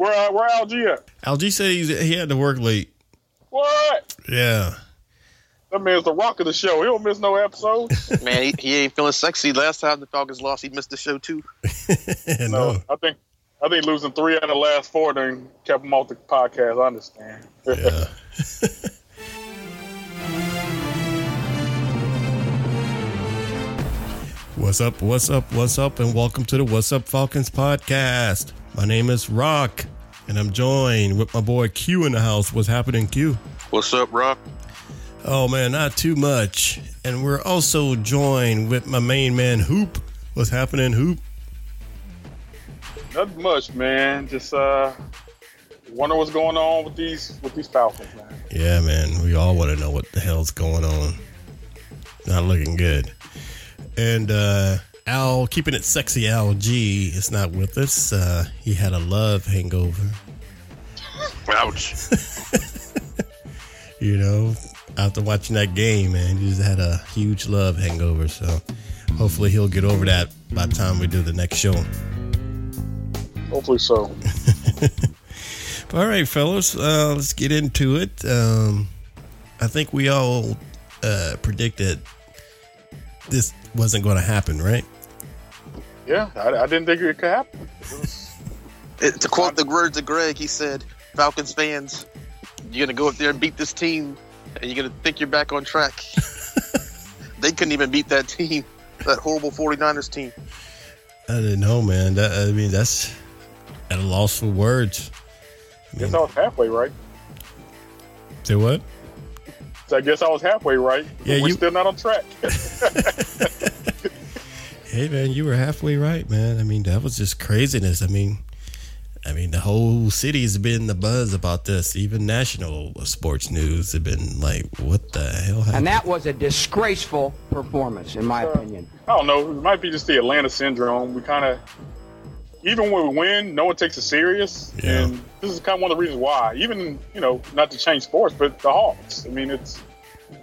Where uh, where LG at? LG said he's, he had to work late. What? Yeah. That man's the rock of the show. He don't miss no episode. Man, he, he ain't feeling sexy. Last time the Falcons lost, he missed the show too. no. no, I think I think losing three out of the last four then kept him off the podcast. I understand. Yeah. What's up? What's up? What's up? And welcome to the What's Up Falcons podcast. My name is Rock, and I'm joined with my boy Q in the house. What's happening, Q? What's up, Rock? Oh man, not too much. And we're also joined with my main man Hoop. What's happening, Hoop? Not much, man. Just uh wonder what's going on with these with these Falcons, man. Yeah, man. We all want to know what the hell's going on. Not looking good. And uh Al, keeping it sexy, Al G is not with us. Uh, he had a love hangover. Ouch. you know, after watching that game, man, he just had a huge love hangover. So hopefully he'll get over that by the time we do the next show. Hopefully so. all right, fellas, uh, let's get into it. Um, I think we all uh, predicted this wasn't going to happen, right? Yeah, I, I, didn't think it could happen. It, to quote the words of Greg, he said, "Falcons fans, you're gonna go up there and beat this team, and you're gonna think you're back on track." they couldn't even beat that team, that horrible 49ers team. I didn't know, man. That, I mean, that's at a loss for words. I guess I was halfway right. Say what? So I guess I was halfway right. Yeah, we're you... still not on track. hey man, you were halfway right, man. I mean, that was just craziness. I mean, I mean, the whole city's been the buzz about this. Even national sports news have been like, "What the hell?" Happened? And that was a disgraceful performance, in my uh, opinion. I don't know. It might be just the Atlanta syndrome. We kind of, even when we win, no one takes it serious, yeah. and this is kind of one of the reasons why. Even you know, not to change sports, but the Hawks. I mean, it's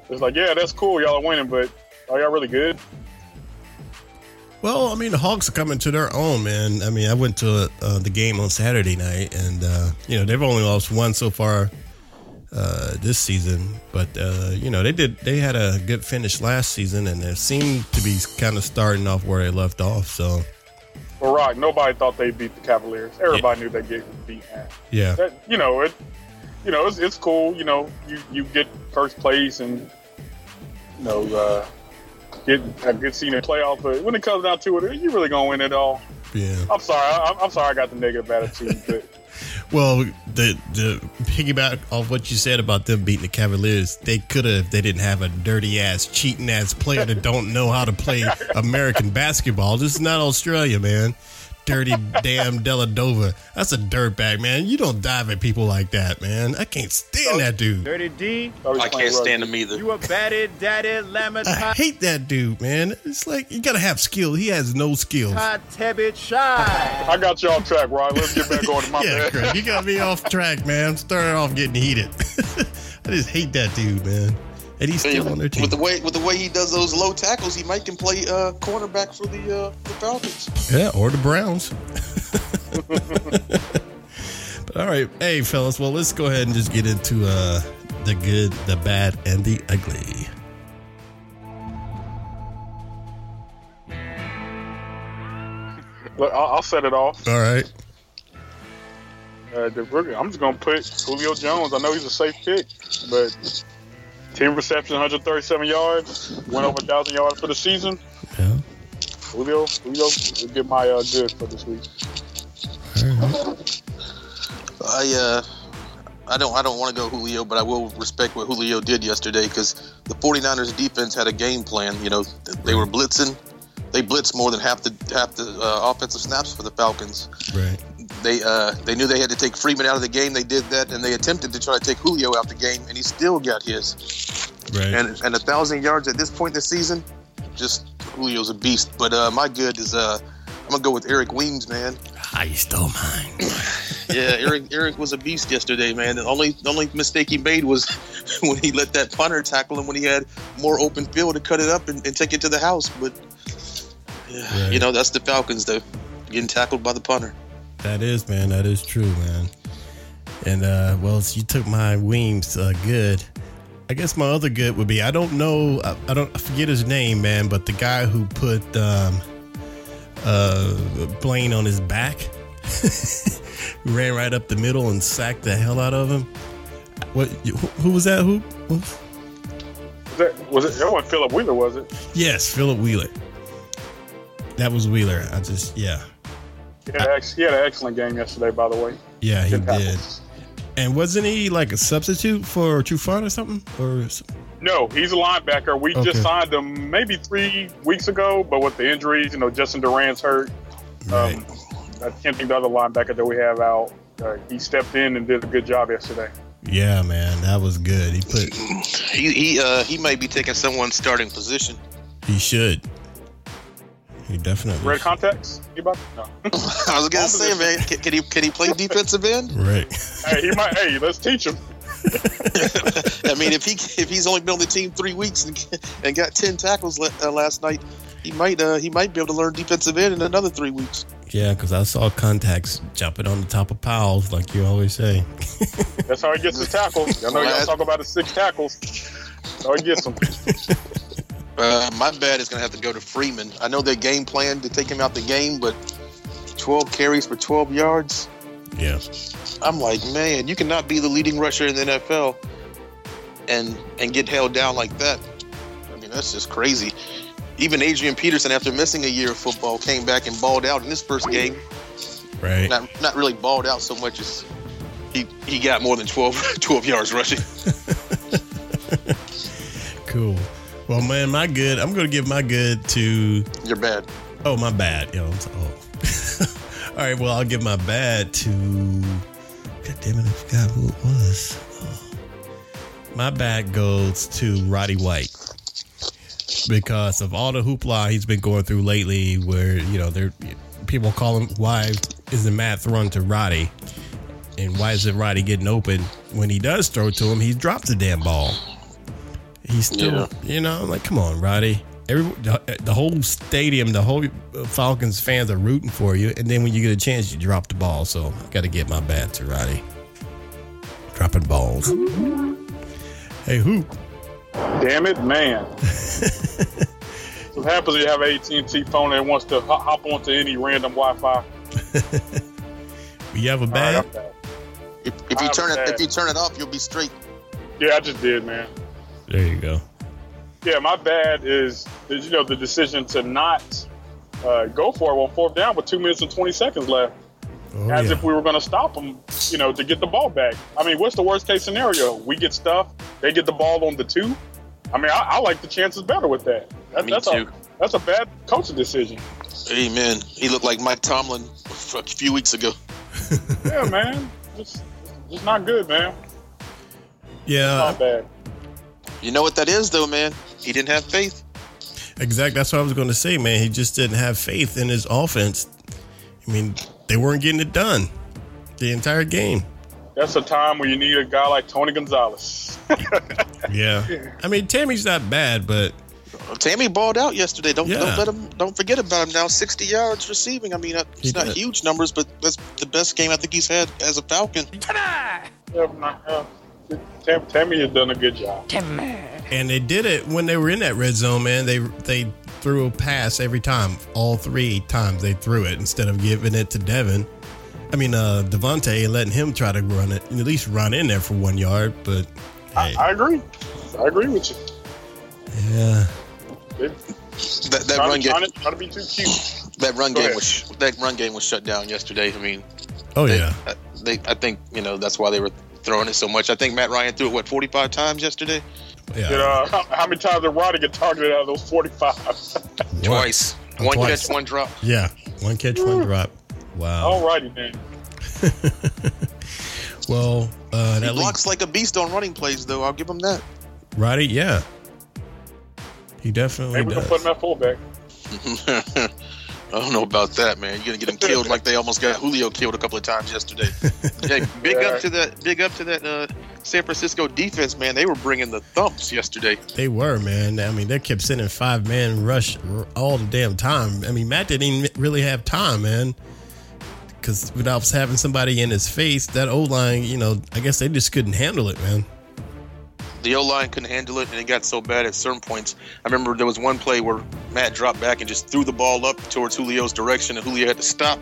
it's like, yeah, that's cool, y'all are winning, but are y'all really good? Well, I mean, the Hawks are coming to their own, man. I mean, I went to uh, the game on Saturday night, and uh, you know they've only lost one so far uh, this season, but uh, you know they did they had a good finish last season, and they seemed to be kind of starting off where they left off. So, well, Rock, nobody thought they'd beat the Cavaliers. Everybody yeah. knew they'd get beat. Yeah, that, you know it. You know it's, it's cool. You know you you get first place and you know. Uh, get a good the playoffs. But when it comes down to it, you really gonna win it all. Yeah. I'm sorry. I'm sorry. I got the negative attitude. But well, the the piggyback off what you said about them beating the Cavaliers, they could have. if They didn't have a dirty ass, cheating ass player that don't know how to play American basketball. This is not Australia, man dirty damn Dellavedova. That's a dirtbag, man. You don't dive at people like that, man. I can't stand that dude. Dirty D. I can't stand him either. You a batted, daddy, lemon. I hate that dude, man. It's like you gotta have skill. He has no skills. Hot tebit shy. I got you off track, Ryan. Let's get back on to my yeah, Craig, you got me off track, man. I'm starting off getting heated. I just hate that dude, man and he's still on their team. With the way with the way he does those low tackles, he might can play uh, cornerback for the uh, the Falcons. Yeah, or the Browns. but all right, hey fellas, well let's go ahead and just get into uh, the good, the bad, and the ugly. Look, I'll, I'll set it off. All right. Uh, I'm just gonna put Julio Jones. I know he's a safe pick, but 10 receptions, 137 yards, went over 1,000 yards for the season. Yeah. Julio, Julio will get my uh, good for this week. I uh, I don't I don't want to go Julio, but I will respect what Julio did yesterday because the 49ers defense had a game plan. You know, they were blitzing. They blitzed more than half the half the uh, offensive snaps for the Falcons. Right. They uh, they knew they had to take Freeman out of the game. They did that, and they attempted to try to take Julio out the game, and he still got his. Right. And and a thousand yards at this point in the season, just Julio's a beast. But uh, my good is uh, I'm gonna go with Eric Weems, man. Ah, you stole mine. Yeah, Eric Eric was a beast yesterday, man. The only the only mistake he made was when he let that punter tackle him when he had more open field to cut it up and, and take it to the house. But yeah, Right. you know that's the Falcons though, getting tackled by the punter. That is, man. That is true, man. And uh, well, you took my Weems uh, good. I guess my other good would be I don't know I, I don't I forget his name, man, but the guy who put um, uh, Blaine on his back, ran right up the middle and sacked the hell out of him. What? Who, who was that? Who? who- Was that, was it? That wasn't Philip Wheeler, was it? Yes, Philip Wheeler. That was Wheeler. I just yeah, He had, ex- he had an excellent game yesterday, by the way. yeah, he Good tackle. did. And wasn't he like a substitute for Trufant or something? Or s- No, he's a linebacker. We Okay. just signed him maybe three weeks ago, but with the injuries, you know, Justin Durant's hurt. right? Um, I can't think of the other linebacker that we have out. Uh, he stepped in and did a good job yesterday. Yeah, man, that was good. He put He he uh, he might be taking someone's starting position. he should. He definitely Red contacts? Anybody? No. I was gonna say, man, can, can he can he play defensive end? right. hey, he might. Hey, let's teach him. I mean, if he if he's only been on the team three weeks and, and got ten tackles la- uh, last night, he might uh, he might be able to learn defensive end in another three weeks. yeah, because I saw contacts jumping on the top of piles, like you always say. That's how he gets his tackles. I know y'all talk about his six tackles. That's how he gets them. Uh, my bad is going to have to go to Freeman. I know their game plan to take him out the game, but 12 carries for 12 yards. yeah, I'm like, man, you cannot be the leading rusher in the NFL and and get held down like that. I mean, that's just crazy. Even Adrian Peterson, after missing a year of football, came back and balled out in his first game. right. Not not really balled out so much as he he got more than 12, 12 yards rushing. Cool. Well, man, my good. I'm gonna give my good to. You're bad. Oh, my bad. Yo, I'm so, oh. All right. Well, I'll give my bad to. God damn it! I forgot who it was. Oh. My bad goes to Roddy White because of all the hoopla he's been going through lately. Where you know, there people call him why is the Matt throwing to Roddy, and why is it Roddy getting open when he does throw to him? He drops the damn ball. He's still, Yeah. you know, I'm like, come on, Roddy. Every the, the whole stadium, the whole uh, Falcons fans are rooting for you, and then when you get a chance, you drop the ball. So I got to get my bat to Roddy. Dropping balls. Hey, who? Damn it, man. what happens if you have an AT&T phone that wants to hop onto any random Wi-Fi? You have a All right, bad? If, if you turn it understand. if you turn it off, you'll be straight. Yeah, I just did, man. There you go. Yeah, my bad is, is you know the decision to not uh, go for it on fourth down with two minutes and twenty seconds left, Oh, as yeah. if we were going to stop them, you know, to get the ball back. I mean, what's the worst case scenario? We get stuff, they get the ball on the two. I mean, I, I like the chances better with that. that Me that's too. a that's a bad coaching decision. Amen. He looked like Mike Tomlin a few weeks ago. Yeah, man, it's, it's not good, man. yeah, Not bad. You know what that is, though, man. He didn't have faith. exact. That's what I was going to say, man. He just didn't have faith in his offense. I mean, they weren't getting it done the entire game. That's a time where you need a guy like Tony Gonzalez. Yeah. I mean, Tamme's not bad, but Tamme balled out yesterday. Don't Yeah. don't let him. Don't forget about him now. Sixty yards receiving. I mean, uh, He it's not did. huge numbers, but that's the best game I think he's had as a Falcon. yeah, not- yeah. Tam- Tamme has done a good job. Tamme. and they did it when they were in that red zone, man. They they threw a pass every time. All three times they threw it instead of giving it to Devin. I mean, uh, Devonta and letting him try to run it, at least run in there for one yard. But I, hey, I agree. I agree with you. yeah, They- That that run to, game. trying, to, trying to be too cute. That run Go game ahead. was that run game was shut down yesterday. I mean, oh they, yeah, uh, they I think you know that's why they were throwing it so much. I think Matt Ryan threw it what forty five times yesterday. yeah. You know, how, how many times did Roddy get targeted out of those 45? Twice. Uh, One twice. catch, one drop. Yeah, one catch, one drop. Wow. All righty, man. Well, uh, He that league, blocks like a beast on running plays, though. I'll give him that. Roddy, yeah, he definitely Maybe we can put him at fullback. I don't know about that, man. You're gonna get him killed like they almost got Julio killed a couple of times yesterday. Hey, big Yeah. up to that. Big up to that uh, San Francisco defense, man. They were bringing the thumps yesterday. They were, man. I mean, they kept sending five man rush all the damn time. I mean, Matt didn't even really have time, man. Because without having somebody in his face, that O line, you know, I guess they just couldn't handle it, man. The O line couldn't handle it, and it got so bad at certain points. I remember there was one play where Matt dropped back and just threw the ball up towards Julio's direction, and Julio had to stop,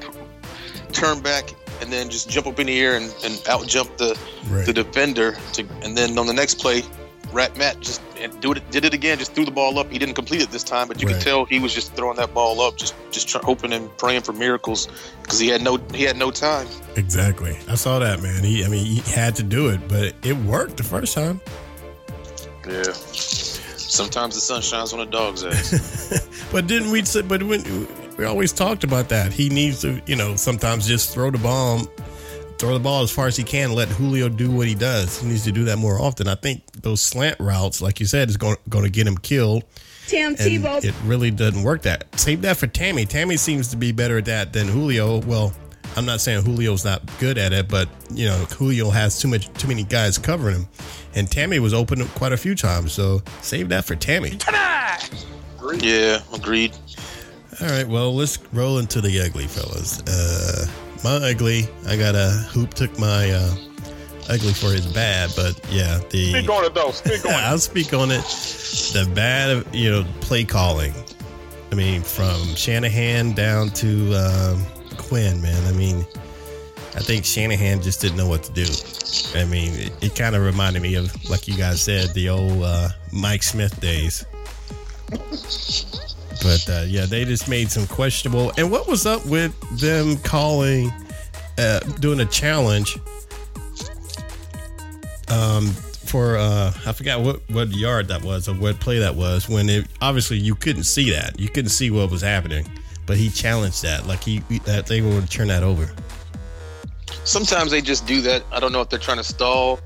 turn back, and then just jump up in the air and, and out jump the Right. the defender. To, and then on the next play, Rat Matt just do it, did it again, just threw the ball up. He didn't complete it this time, but you Right. could tell he was just throwing that ball up, just just try, hoping and praying for miracles because he had no he had no time. Exactly. I saw that, man. He, I mean, he had to do it, but it worked the first time. Yeah. Sometimes the sun shines on a dog's ass. But didn't we say, but when, we always talked about that. He needs to, you know, sometimes just throw the bomb, throw the ball as far as he can, let Julio do what he does. He needs to do that more often. I think those slant routes, like you said, is going, going to get him killed. Tim And Tebow. it really doesn't work that. Save that for Tamme. Tamme seems to be better at that than Julio. Well, I'm not saying Julio's not good at it, but you know, Julio has too much too many guys covering him. And Tamme was open quite a few times, so save that for Tamme. yeah, agreed. All right, well, let's roll into the ugly, fellas. Uh, my ugly, I got a hoop took my uh, ugly for his bad, but yeah, the Speak on it though. Speak on it. I'll speak on it. The bad, you know, play calling. I mean, from Shanahan down to um, Quinn, man. I mean, I think Shanahan just didn't know what to do. I mean, it, it kind of reminded me of, like you guys said, the old uh, Mike Smith days. But uh, yeah, they just made some questionable. And what was up with them calling, uh, doing a challenge um, for uh, I forgot what what yard that was or what play that was when it obviously you couldn't see that you couldn't see what was happening, but he challenged that like he that they were to turn that over. Sometimes they just do that. I don't know if they're trying to stall,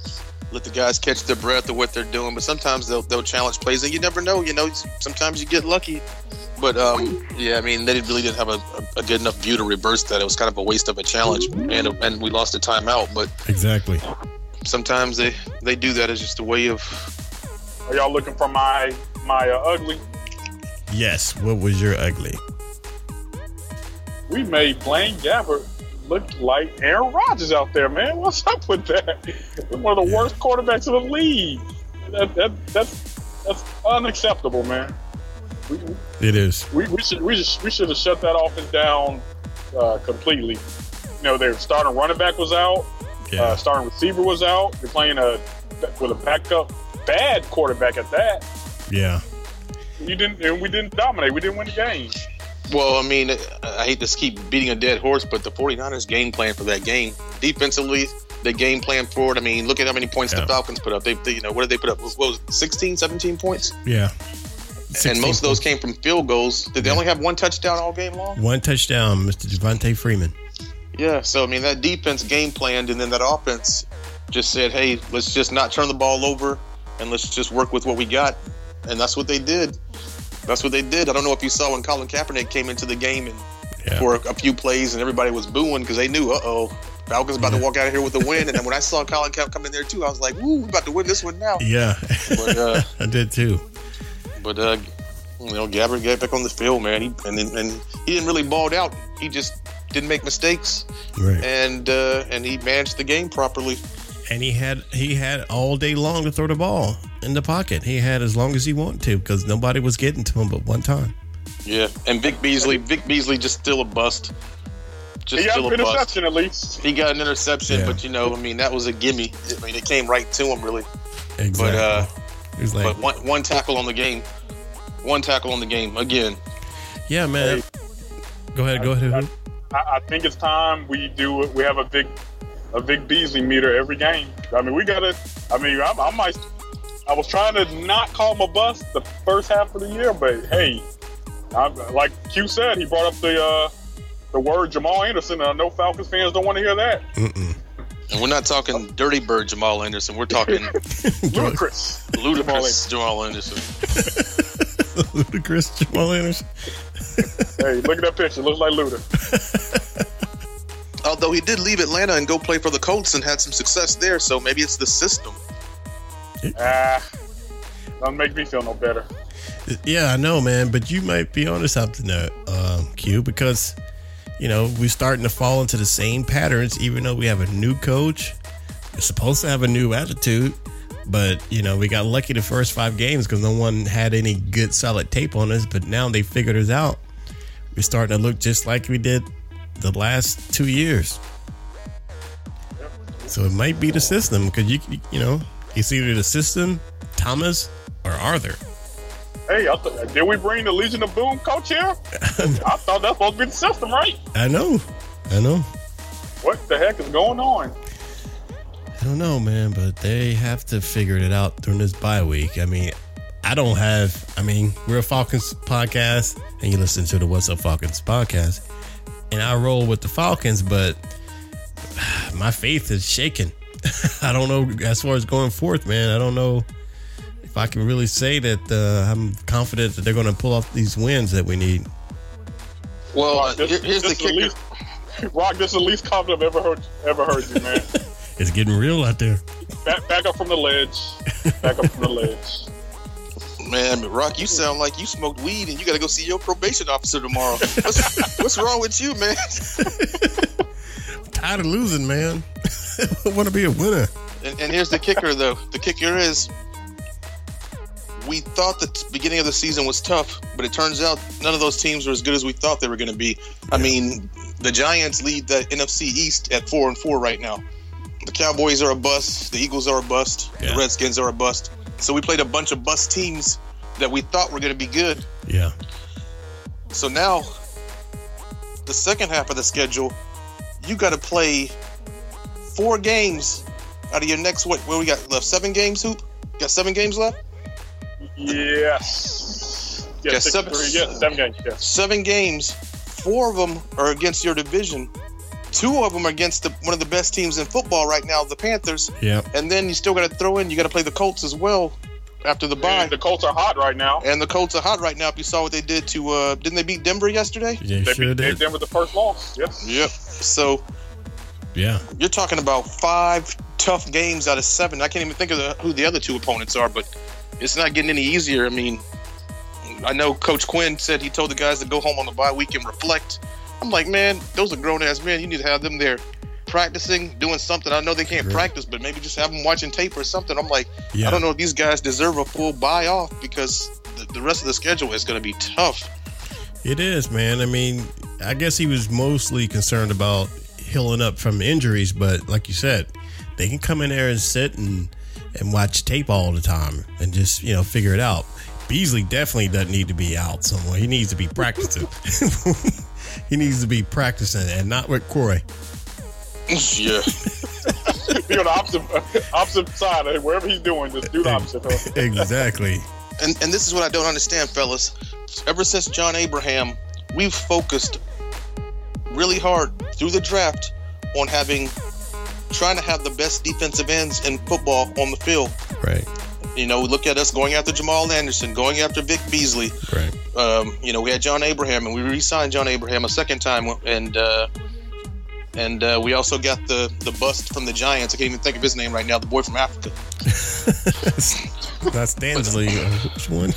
let the guys catch their breath or what they're doing, but sometimes they'll they'll challenge plays and you never know. You know, sometimes you get lucky. But um, yeah, I mean, they really didn't have a, a, a good enough view to reverse that. It was kind of a waste of a challenge, and and we lost a timeout. But Exactly. sometimes they they do that as just a way of Are y'all looking for my my uh, ugly? Yes. What was your ugly? We made Blaine Gabbert look like Aaron Rodgers out there, man. What's up with that? One of the worst quarterbacks in the league. That, that, that's that's unacceptable, man. We, It is. we, we should we just we should have shut that offense down uh, completely. You know, their starting running back was out. Yeah. Uh, starting receiver was out. They're playing a with a backup bad quarterback at that. yeah. You didn't, and we didn't dominate. We didn't win the game. Well, I mean, I hate to keep beating a dead horse, but the 49ers game plan for that game, defensively, the game plan for it. I mean, look at how many points Yeah. the Falcons put up. They, they, you know, what did they put up? What was it, 16, 17 points? Yeah. and most of those came from field goals. Did they only have one touchdown all game long? One touchdown, Mr. Devonta Freeman. Yeah. So I mean, that defense game planned, and then that offense just said, "Hey, let's just not turn the ball over, and let's just work with what we got." And that's what they did. That's what they did. I don't know if you saw when Colin Kaepernick came into the game and Yeah. for a, a few plays, and everybody was booing because they knew, uh oh, Falcons about to walk out of here with a win. and then when I saw Colin Kaepernick come in there too, I was like, "Ooh, we about to win this one now." Yeah. But uh, I did too. but uh, you know, Gabbert got back on the field, man. He, and and he didn't really balled out. He just didn't make mistakes, Right. and uh, and he managed the game properly. and he had he had all day long to throw the ball in the pocket. He had as long as he wanted to because nobody was getting to him but one time. Yeah, and Vic Beasley, Vic Beasley, just still a bust. Just He got an a bust. interception at least. He got an interception, Yeah. but you know, I mean, that was a gimme. I mean, it came right to him, really. Exactly. But uh, he was like, but one one tackle on the game, one tackle on the game again. "Yeah, man." Go ahead. Go ahead. I, I think it's time we do it. We have a big, a big Beasley meter every game. I mean, we got to. I mean, I, I might. I was trying to not call him a bust the first half of the year, but hey, I, like Q said, he brought up the uh, the word Jamal Anderson. And I know Falcons fans don't want to hear that. And we're not talking dirty bird Jamal Anderson. We're talking Ludacris. ludicrous Jamal Anderson. Ludacris Jamal Anderson. hey, look at that picture. Looks like Luda. Although he did leave Atlanta and go play for the Colts and had some success there, so maybe it's the system. Ah, doesn't make me feel no better. Yeah, I know, man, but you might be onto something there, um, Q, because you know we're starting to fall into the same patterns. Even though we have a new coach, we're supposed to have a new attitude, but you know we got lucky the first five games because no one had any good solid tape on us. But now they figured us out. We're starting to look just like we did the last two years. So it might be the system because you you know it's either the system, Thomas, or Arthur. Hey, I th- did we bring the Legion of Boom coach here? I thought that's supposed to be the system, right? I know, I know. What the heck is going on? I don't know, man, but they have to figure it out during this bye week. I mean, I don't have. I mean, we're a Falcons podcast, and you listen to the What's Up Falcons podcast, and I roll with the Falcons, but my faith is shaken. I don't know as far as going forth, man. I don't know if I can really say that uh, I'm confident that they're going to pull off these wins that we need. Well, uh, Rock, this, here- here's the this the kicker. least, Rock, this is the least confident I've ever heard ever heard you, man. It's getting real out there. back, back up from the ledge. Back up from the ledge. Man, Rock, you sound like you smoked weed and you got to go see your probation officer tomorrow. What's, what's wrong with you, man? tired of losing, man. I want to be a winner. And, and here's the kicker, though. The kicker is we thought the beginning of the season was tough, but it turns out none of those teams were as good as we thought they were going to be. I mean, the Giants lead the NFC East at four and four right now. The Cowboys are a bust. The Eagles are a bust. Yeah. The Redskins are a bust. So we played a bunch of bust teams that we thought were going to be good. Yeah. So now, the second half of the schedule, you got to play four games out of your next what? Where we got left? Seven games, Hoop. Got seven games left. Yes. Yeah, Yes, six, seven- three, yes, seven games. Yes. Seven games. Four of them are against your division. Two of them are against the, one of the best teams in football right now, the Panthers. Yeah. And then you still got to throw in. You got to play the Colts as well after the bye. And the Colts are hot right now. And the Colts are hot right now. If you saw what they did to, uh, didn't they beat Denver yesterday? They They sure beat did. Denver the first loss. Yes. Yep. So Yeah. you're talking about five tough games out of seven. I can't even think of the, who the other two opponents are, but it's not getting any easier. I mean, I know Coach Quinn said he told the guys to go home on the bye week and reflect. I'm like, man, those are grown ass men. You need to have them there practicing, doing something. I know they can't practice, but maybe just have them watching tape or something. I'm like, Yeah. I don't know if these guys deserve a full bye off because the, the rest of the schedule is going to be tough. It is, man. I mean, I guess he was mostly concerned about healing up from injuries, but like you said, they can come in there and sit and and watch tape all the time and just you know figure it out. Beasley definitely doesn't need to be out somewhere. He needs to be practicing. he needs to be practicing and not with Corey. Yeah. Be on the opposite, opposite side. eh, Wherever he's doing, just do the opposite. Huh? Exactly. and and this is what I don't understand, fellas. Ever since John Abraham, we've focused really hard through the draft on having trying to have the best defensive ends in football on the field. Right. You know, look at us going after Jamal Anderson, going after Vic Beasley. Right. Um, you know, we had John Abraham, and we re-signed John Abraham a second time, and uh, and uh, we also got the the bust from the Giants. I can't even think of his name right now. The boy from Africa. That's Dansley. Uh, which one?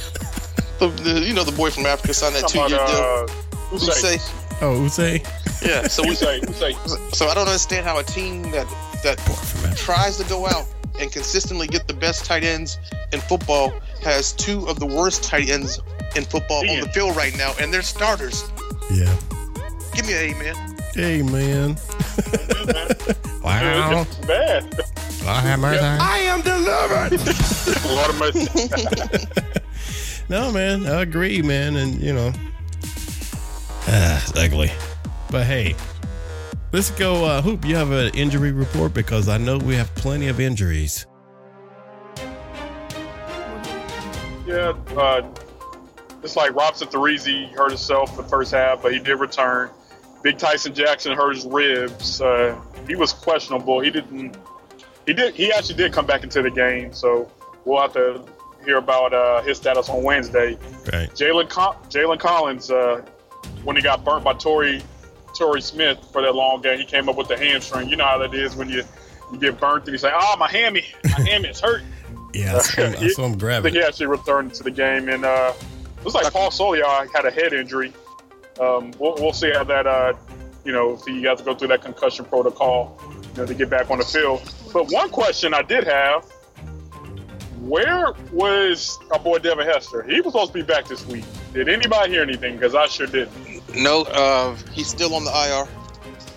The, the, you know, the boy from Africa signed that two-year about, deal. uh, Who Osi. Oh, Osi. Yeah. So we Osi. Osi. So I don't understand how a team that that Boy from Africa. tries to go out and consistently get the best tight ends in football has two of the worst tight ends in football on the field right now, and they're starters. Yeah. Give me an A, man. Hey, man. wow. It's bad. I have my time. I am delivered. Lord of mercy. No, man, I agree, man, and you know, ah, it's ugly. But hey, let's go. Uh, Hoop, you have an injury report because I know we have plenty of injuries. Yeah, uh, it's like Robenson Therezie hurt himself the first half, but he did return. Big Tyson Jackson hurt his ribs. Uh, he was questionable. He didn't. He did. He actually did come back into the game. So we'll have to hear about uh, his status on Wednesday. Right. Jalen Jalen Collins, uh, when he got burnt by Torrey Torrey Smith for that long game, he came up with the hamstring. You know how that is when you you get burnt and you say, "Oh, my hammy, my hammy is hurt." Yeah, I saw him, I saw him I think he actually returned to the game, and uh, it was like Paul Soliai had a head injury. Um, we'll, we'll see how that, uh, you know, see you have to go through that concussion protocol, you know, to get back on the field. But one question I did have: Where was our boy Devin Hester? He was supposed to be back this week. Did anybody hear anything? Because I sure didn't. No, uh, he's still on the IR.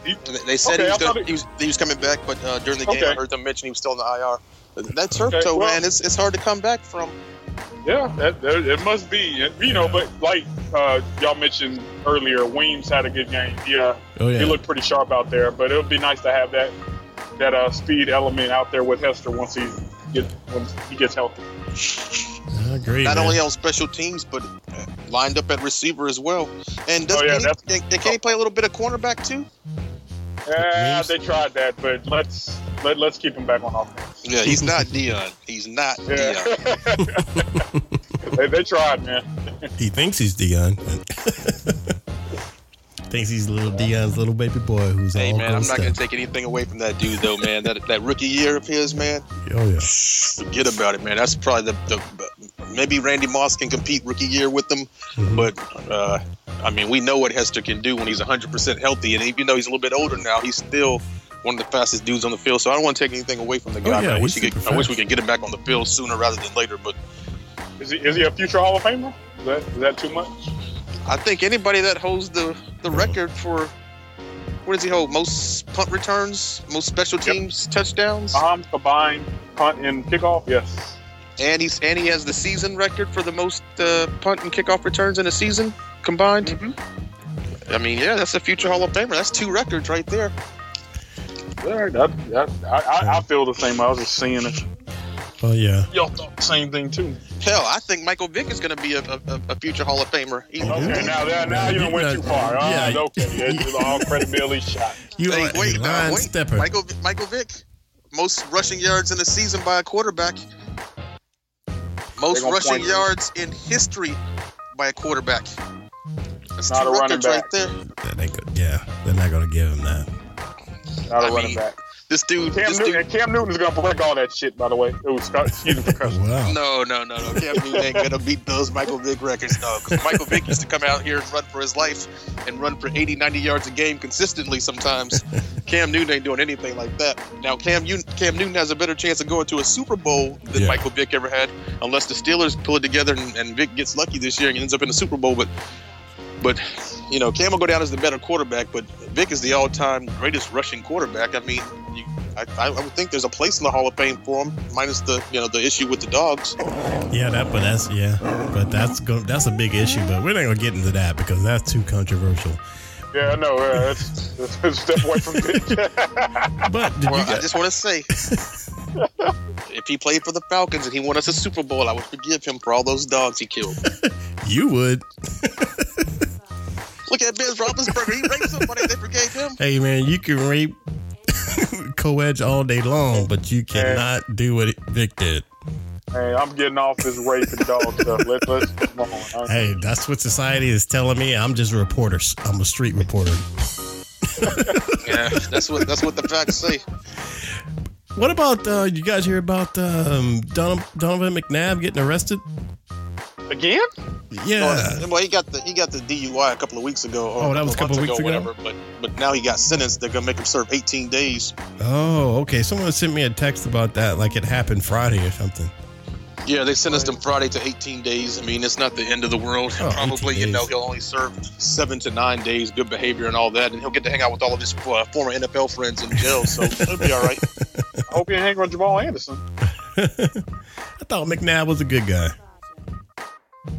He- They said Okay, he, was gonna, he was he was coming back, but uh, during the game Okay. I heard them mention he was still in the IR. That turf Okay, toe, well- man, it's it's hard to come back from. Yeah, that, that, it must be. And, You know, but like uh, y'all mentioned earlier, Weems had a good game. Yeah, Oh, yeah. he looked pretty sharp out there. But it would be nice to have that that uh, speed element out there with Hester once he get once he gets healthy. I agree. Not man. only on special teams, but uh, lined up at receiver as well. And does Oh, yeah, can, he, can, can he play a little bit of cornerback too? Yeah, they tried that, but let's let, let's keep him back on offense. Yeah, he's not Deion. He's not Yeah, Deion. they, they tried, man. He thinks he's Deion. thinks he's little Deion's little baby boy who's Hey all man, I'm not gonna take anything away from that dude though, man. That that rookie year of his, man. Oh yeah. Forget about it, man. That's probably the, the maybe Randy Moss can compete rookie year with them, Mhm. but uh, I mean, we know what Hester can do when he's 100% healthy, and even though he's a little bit older now, he's still one of the fastest dudes on the field. So I don't want to take anything away from the guy. Oh, yeah, man. I wish he could, I wish we could get him back on the field sooner rather than later. But Is he is he a future Hall of Famer? Is that is that too much? I think anybody that holds the the record for what does he hold? Most punt returns, most special Yep. teams touchdowns, Um, combined punt and kickoff. Yes. and he's and he has the season record for the most uh, punt and kickoff returns in a season combined. Mm-hmm. I mean, yeah, that's a future Hall of Famer. That's two records right there. Yeah, that, that, I, I, I feel the same. I was just seeing it. Oh yeah. Y'all thought the same thing too. Hell, I think Michael Vick is going to be a, a, a future Hall of Famer. He, Okay, now that now you done went too far. All Yeah. right, okay, it's all credibility shot. You Hey, are wait, a now, line wait. stepper. Michael Michael Vick, most rushing yards in a season by a quarterback. Most rushing yards in history by a quarterback. That's Not two a running records back. right there. That ain't good. Yeah, they're not gonna give him that. Not a I running mean, back. This dude, Cam this Newton, dude. and Cam Newton's gonna break all that shit. By the way, Scott, excuse me for cussing. Wow. No, no, no, no. Cam Newton ain't gonna beat those Michael Vick records, no. 'Cause Michael Vick used to come out here and run for his life and run for 80, 90 yards a game consistently sometimes. Cam Newton ain't doing anything like that. Now, Cam, Newton, Cam Newton has a better chance of going to a Super Bowl than Yeah. Michael Vick ever had, unless the Steelers pull it together and, and Vick gets lucky this year and ends up in the Super Bowl. But, but you know, Cam will go down as the better quarterback, but Vick is the all-time greatest rushing quarterback. I mean, you, I, I would think there's a place in the Hall of Fame for him, minus the you know the issue with the dogs. Yeah, that. But that's yeah. But that's go, That's a big issue. But we're not gonna get into that because that's too controversial. Yeah, I know. Uh, it's, it's, it's step away from Vick. But did Well, you I just want to say, if he played for the Falcons and he won us a Super Bowl, I would forgive him for all those dogs he killed. you would? Look at Ben Roethlisberger; he raped somebody, they forgave him. Hey man, you can rape co-edge all day long, but you cannot do what Vick did. hey, I'm getting off this rape and dog stuff. Let's let's come on. huh? Hey, that's what society is telling me. I'm just a reporter. I'm a street reporter. Yeah, that's what that's what the facts say. What about uh, you guys hear about um, Donovan, Donovan McNabb getting arrested? Again? Yeah. Well, well, he got the he got the DUI a couple of weeks ago. Or Oh, that was a couple of weeks ago? Whatever, but but now he got sentenced. They're gonna make him serve 18 days. Oh, okay. Someone sent me a text about that, like it happened Friday or something. Yeah, they sentenced him Friday to 18 days. I mean, it's not the end of the world. Oh, Probably, you know, he'll only serve seven to nine days, good behavior and all that, and he'll get to hang out with all of his uh, former NFL friends in jail. So it'll be all right. I hope you ain't hanging with Jamal Anderson. I thought McNabb was a good guy.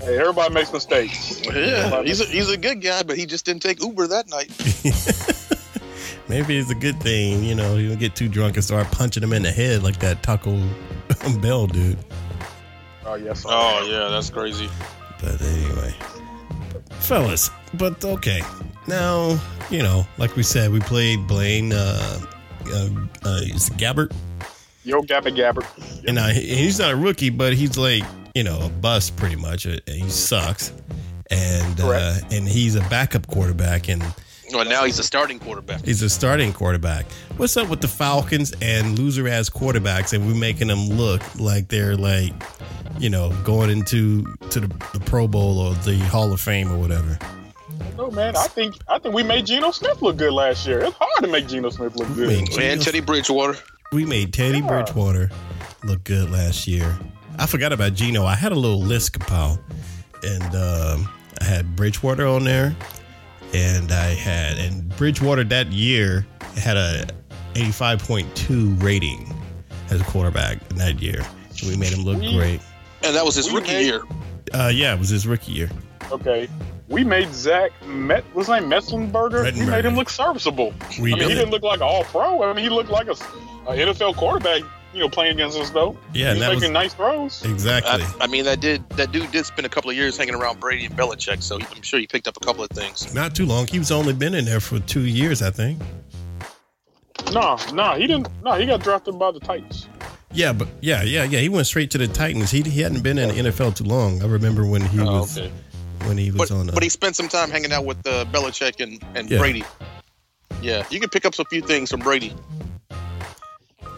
Hey, everybody makes mistakes. Yeah, he's a, he's a good guy, but he just didn't take Uber that night. Maybe it's a good thing, you know, you don't get too drunk and start punching him in the head like that Taco Bell dude. Oh yes. sir. Oh yeah, that's crazy. But anyway, fellas, but okay. Now, you know, like we said, we played Blaine. Uh, uh, uh, is it Gabbert? Yo, Gabba Gabbert. And uh, he's not a rookie, but he's like, you know, a bust pretty much. Uh, He sucks, and uh, Correct. and he's a backup quarterback, and Well, now he's a starting quarterback. he's a starting quarterback. What's up with the Falcons and loser ass quarterbacks, and we're making them look like they're like, you know, going into to the, the Pro Bowl or the Hall of Fame or whatever. No man, I think I think we made Geno Smith look good last year. It's hard to make Geno Smith look good. mean, And Geno- Teddy Bridgewater. We made Teddy Yeah. Bridgewater look good last year. I forgot about Gino. I had a little list compiled, and um, I had Bridgewater on there, and I had and Bridgewater that year had a 85.2 rating as a quarterback in that year. So we made him look We- great. And that was his We rookie made- year. Uh, yeah, it was his rookie year. Okay. We made Zach Met was his name Mettenberger. We made him look serviceable. We I mean, he did. didn't look like an all pro. I mean, he looked like a, a NFL quarterback. You know, playing against us though. Yeah, he was making was- nice throws. Exactly. I, I mean, that did that dude did spend a couple of years hanging around Brady and Belichick, so I'm sure he picked up a couple of things. Not too long. He's only been in there for two years, I think. No, no, he didn't. No, he got drafted by the Titans. Yeah, but yeah, yeah, yeah. He went straight to the Titans. He, he hadn't been in the NFL too long. I remember when he Oh, was okay. when he was But on. Uh, but he spent some time hanging out with uh, Belichick and, and Yeah. Brady. Yeah, you can pick up some few things from Brady.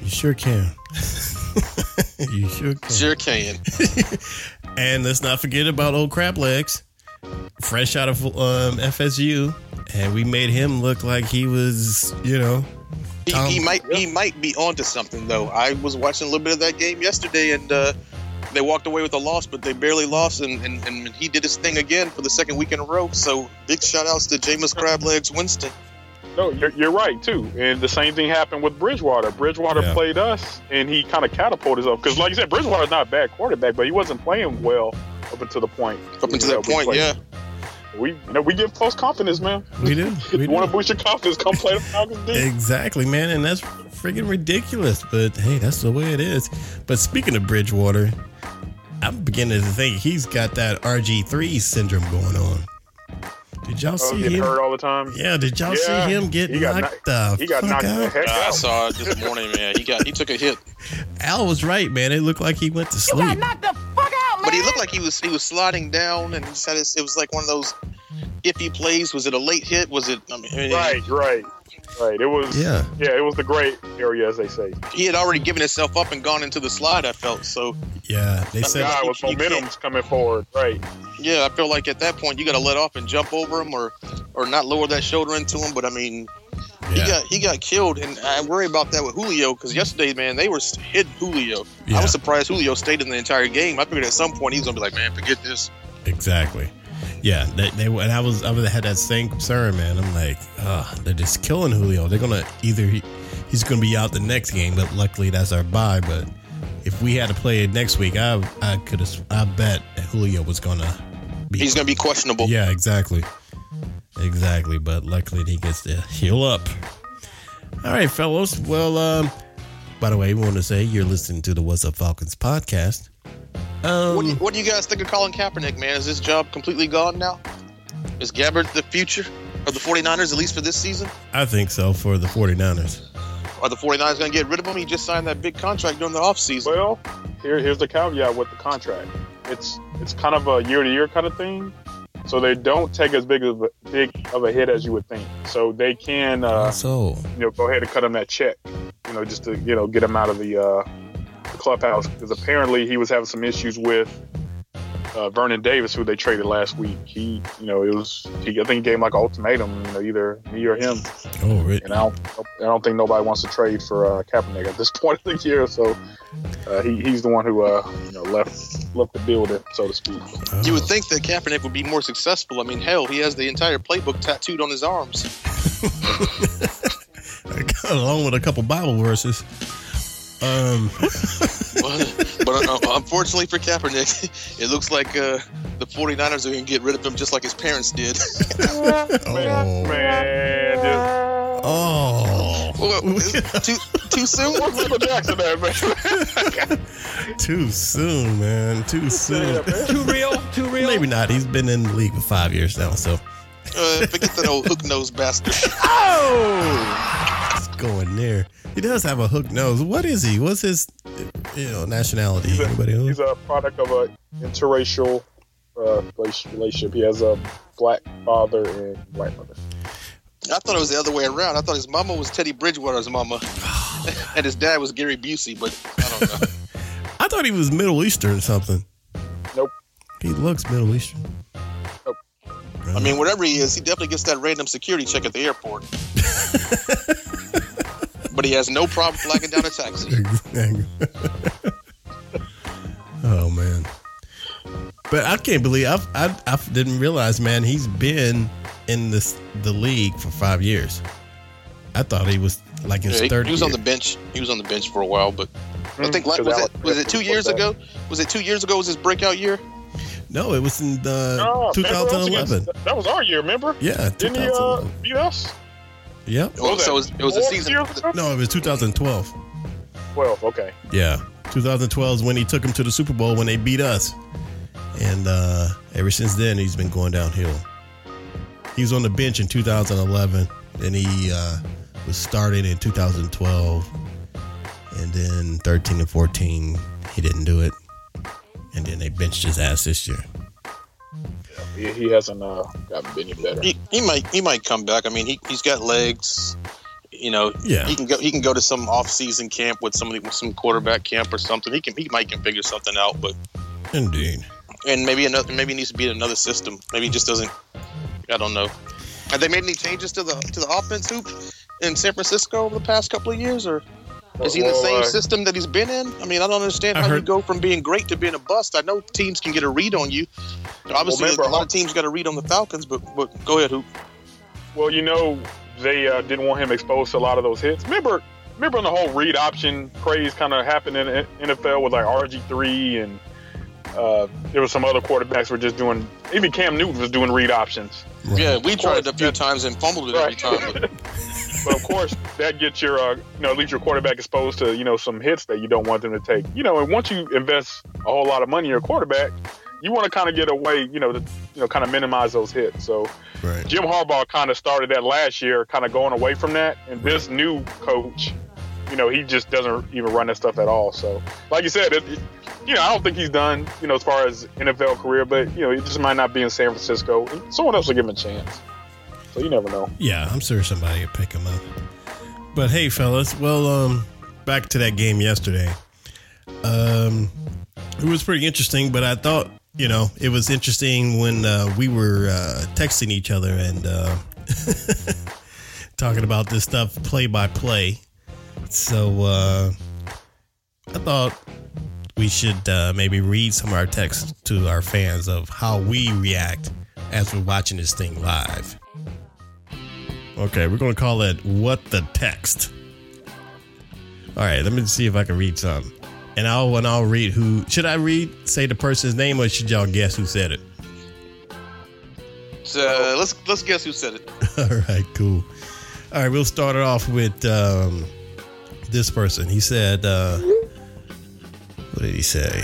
You sure can. you sure can. Sure can. And let's not forget about old crab legs, fresh out of um, FSU, and we made him look like he was, you know, He, he might he might be onto something though. I was watching a little bit of that game yesterday, and uh, they walked away with a loss, but they barely lost, and, and, and he did his thing again for the second week in a row. So big shout outs to Jameis Crablegs Winston. No, you're, you're right too. And the same thing happened with Bridgewater. Bridgewater Yeah. played us, and he kind of catapulted himself. Because, like you said, Bridgewater's not a bad quarterback, but he wasn't playing well up until the point. Up until that point, played. yeah. We, you know, we give folks confidence, man. we do. We you want to boost your confidence? Come play the Falcons. D. Exactly, man, and that's freaking ridiculous. But hey, that's the way it is. But speaking of Bridgewater, I'm beginning to think he's got that RG3 syndrome going on. Did y'all Oh, see him? hurt all the time. Yeah, did y'all Yeah, see him get he got knocked knocked- the He got fuck knocked the out? heck I saw it this morning, man. He got he took a hit, Al was right, man. It looked like he went to sleep. but he looked like he was he was sliding down, and he said it was like one of those iffy plays. Was it a late hit? Was it? I mean, Right, right, right. It was. Yeah. yeah. It was the great area, as they say. He had already given himself up and gone into the slide. I felt so. Yeah, they said God, you- with momentum's coming forward. Right. Yeah, I feel like at that point you got to let off and jump over him, or or not lower that shoulder into him. But I mean, Yeah. he got he got killed, and I worry about that with Julio because yesterday, man, they were hitting Julio. Yeah. I was surprised Julio stayed in the entire game. I figured at some point he's gonna be like, man, forget this. Exactly. Yeah, they, they and I was I was had that same concern, man. I'm like, uh, they're just killing Julio. They're gonna either he, he's gonna be out the next game, but luckily that's our bye. But if we had to play it next week, I I could have I bet Julio was gonna be. He's gonna be questionable. yeah, exactly, exactly. But luckily he gets to heal up. All right, fellows. Well, um, by the way, we want to say you're listening to the What's Up Falcons podcast. Um, What, do you, what do you guys think of Colin Kaepernick, man? Is his job completely gone now? Is Gabbert the future of the 49ers, at least for this season? I think so for the 49ers. Are the 49ers going to get rid of him? He just signed that big contract during the offseason. Well, here, here's the caveat with the contract. It's it's kind of a year to year kind of thing, so they don't take as big of a big of a hit as you would think. So they can uh, so you know go ahead and cut him that check, you know, just to you know get him out of the, uh, the clubhouse because apparently he was having some issues with uh, Vernon Davis, who they traded last week. He, you know, it was he, I think he gave him like an ultimatum, you know, either me or him. Oh, really? And I don't, I don't think nobody wants to trade for uh, Kaepernick at this point of the year. So uh, he, he's the one who uh, you know left left the building, so to speak. You would think that Kaepernick would be more successful. I mean, hell, he has the entire playbook tattooed on his arms. along with a couple Bible verses. Um, but but uh, unfortunately for Kaepernick, it looks like uh, the 49ers are going to get rid of him just like his parents did. oh, Man, just, oh, Well, too, too soon? what's Michael Jackson there, man? too soon, man. Too soon. Too real, too real. Maybe not. He's been in the league for five years now, so Uh, forget that old hook nosed bastard. It's going there. He does have a hook nose. What is he? What's his you know nationality? He's a, Anybody know? he's a product of a interracial uh, relationship. He has a black father and white mother. I thought it was the other way around. I thought his mama was Teddy Bridgewater's mama, and his dad was Gary Busey. But I don't know. I thought he was Middle Eastern or something. Nope. He looks Middle Eastern. Nope. I mean, whatever he is, he definitely gets that random security check at the airport. but he has no problem flagging down a taxi. oh man. But I can't believe I, I I didn't realize, man. He's been in this the league for five years. I thought he was like his Yeah, he, third. he was on the bench. He was on the bench for a while, but I think like, was Alex it was it two years ago? Was it two years ago? Was his breakout year? No, it was in the No, remember, that was 2011. against- That was our year, remember? Yeah, Didn't he uh, beat us? Yep. Oh, was so it was, it was a season. years? No, it was 2012. 12, okay. Yeah, 2012 is when he took him to the Super Bowl when they beat us, and uh, ever since then he's been going downhill. He was on the bench in 2011, and he uh, was started in 2012, and then 13 and 14 he didn't do it, and then they benched his ass this year. He, he hasn't uh, gotten any better. He, he might he might come back. I mean, he he's got legs. You know, Yeah. he can go he can go to some off season camp with somebody with some quarterback camp or something. He can he might can figure something out, but Indeed. and maybe another maybe he needs to be in another system. Maybe he just doesn't. I don't know. Have they made any changes to the to the offense hoop in San Francisco over the past couple of years, or is he in the same uh, system that he's been in? I mean, I don't understand I how you go from being great to being a bust. I know teams can get a read on you. Obviously, remember, a lot of teams got a read on the Falcons, but but go ahead, hoop. Well, you know, they uh, didn't want him exposed to a lot of those hits. Remember, remember when the whole read option craze kind of happened in the NFL with like RG three and uh, there was some other quarterbacks were just doing. Even Cam Newton was doing read options. Yeah, we tried it a few times and fumbled it every Right. time. But of course, that gets your, uh, you know, least your quarterback exposed to, you know, some hits that you don't want them to take. You know, and once you invest a whole lot of money in your quarterback, you want to kind of get away, you know, to, you know, kind of minimize those hits. So Right. Jim Harbaugh kind of started that last year, kind of going away from that. And this new coach, you know, he just doesn't even run that stuff at all. So, like you said, it, it- you know, I don't think he's done, you know, as far as NFL career, but you know, he just might not be in San Francisco. Someone else will give him a chance. So you never know. Yeah, I'm sure somebody will pick him up. But hey, fellas, well, um, back to that game yesterday. Um, it was pretty interesting, but I thought, you know, it was interesting when uh, we were uh, texting each other and uh, talking about this stuff play by play. So uh, I thought we should uh, maybe read some of our texts to our fans of how we react as we're watching this thing live. Okay, we're gonna call it "What the Text." All right, let me see if I can read some, and I'll when I'll read who should I read? Say the person's name, or should y'all guess who said it? uh, let's let's guess who said it. All right, cool. All right, we'll start it off with um, this person. He said, uh, "What did he say?"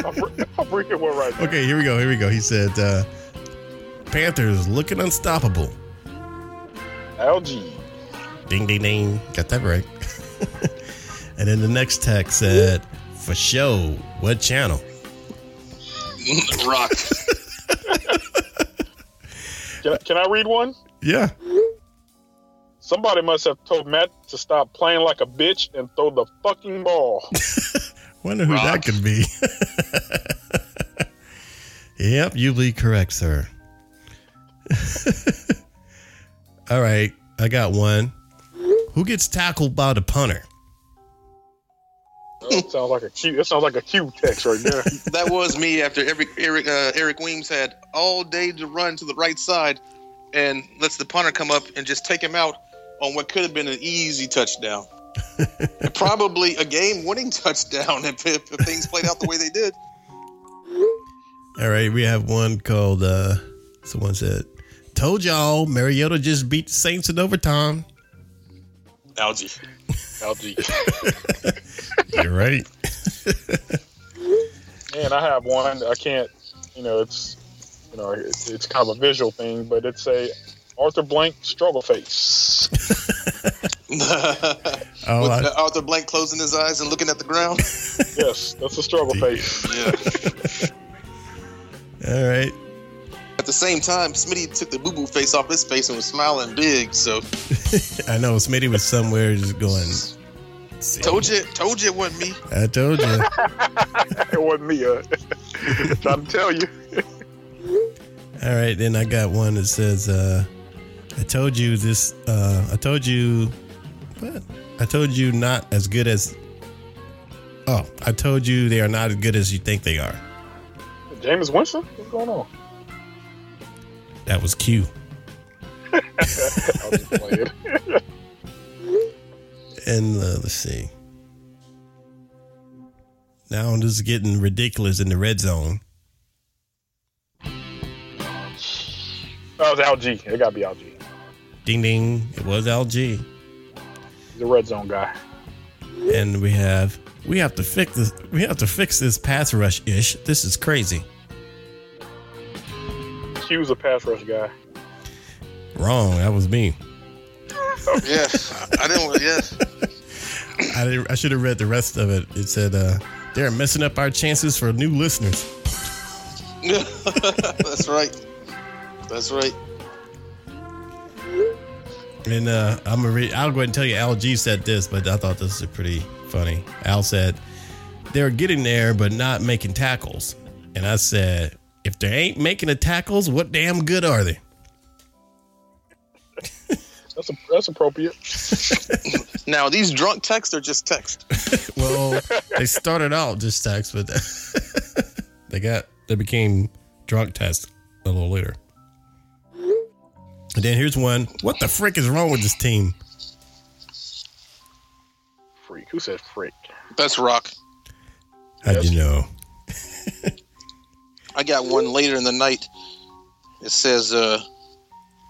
I'm reading one right now. Okay, here we go. Here we go. He said, uh, "Panthers looking unstoppable." LG. Ding, ding, ding. Got that right. and then the next text said, for show, what channel? Rock. Can, I- can I read one? Yeah. Somebody must have told Matt to stop playing like a bitch and throw the fucking ball. Wonder who that could be. yep, you be correct, sir. All right, I got one. Who gets tackled by the punter? That sounds like a cute. That sounds like a cute text right there. that was me after Eric Eric uh, Eric Weems had all day to run to the right side, and lets the punter come up and just take him out on what could have been an easy touchdown. Probably a game-winning touchdown if, if, if things played out the way they did. All right, we have one called, uh, someone said, Told y'all Mariota just beat the Saints in overtime. Algie. LG. You're right. and I have one. I can't. you know, it's you know, it's, it's kind of a visual thing, but it's a Arthur Blank struggle face. Oh, With I- Arthur Blank closing his eyes and looking at the ground. yes, that's a struggle face. Yeah. all right. At the same time, Smitty took the boo boo face off his face and was smiling big. So I know Smitty was somewhere just going. "See, told you, told you it wasn't me. I told you. it wasn't me. Uh, trying to tell you. All right, then I got one that says, uh, "I told you this. Uh, I told you, what? I told you not as good as. Oh, I told you they are not as good as you think they are. Jameis Winston, what's going on? That was Q. I was just playing. And uh, let's see. Now this is getting ridiculous in the red zone. That was LG. It gotta be LG. Ding ding! It was LG, The red zone guy. and we have we have to fix this. We have to fix this pass rush ish. This is crazy. Q's a pass rush guy. Wrong. That was me. Yes, I didn't. Yeah, I didn't, I should have read the rest of it. It said uh, they're messing up our chances for new listeners. that's right. That's right. And uh, I'm gonna read. I'll go ahead and tell you. Al G said this, but I thought this was pretty funny. Al said they're getting there, but not making tackles. And I said, if they ain't making the tackles, what damn good are they? That's a, that's appropriate. Now these drunk texts are just text. Well, they started out just text, but they got they became drunk test a little later. And then here's one. What the frick is wrong with this team? Freak. Who said freak? That's rock. How'd you know? I got one later in the night. It says, uh,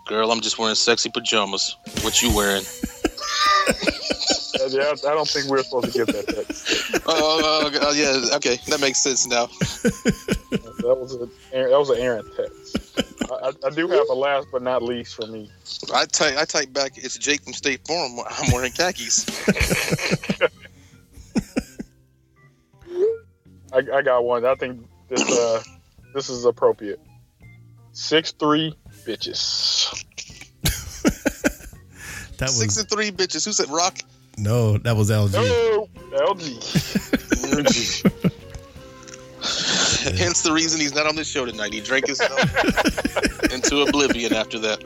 "Girl, I'm just wearing sexy pajamas. What you wearing?" Yeah, I don't think we're supposed to get that text. Oh, uh, uh, yeah. Okay, that makes sense now. That was a that was an Aaron text. I, I- I do have a last but not least for me. I type. I type back. It's Jake from State Farm. I'm wearing khakis. I, I got one. I think this uh this is appropriate. Six three bitches. That was Six and three bitches. Who said rock? no, that was LG. No, LG. Hence the reason he's not on this show tonight. He drank himself into oblivion after that.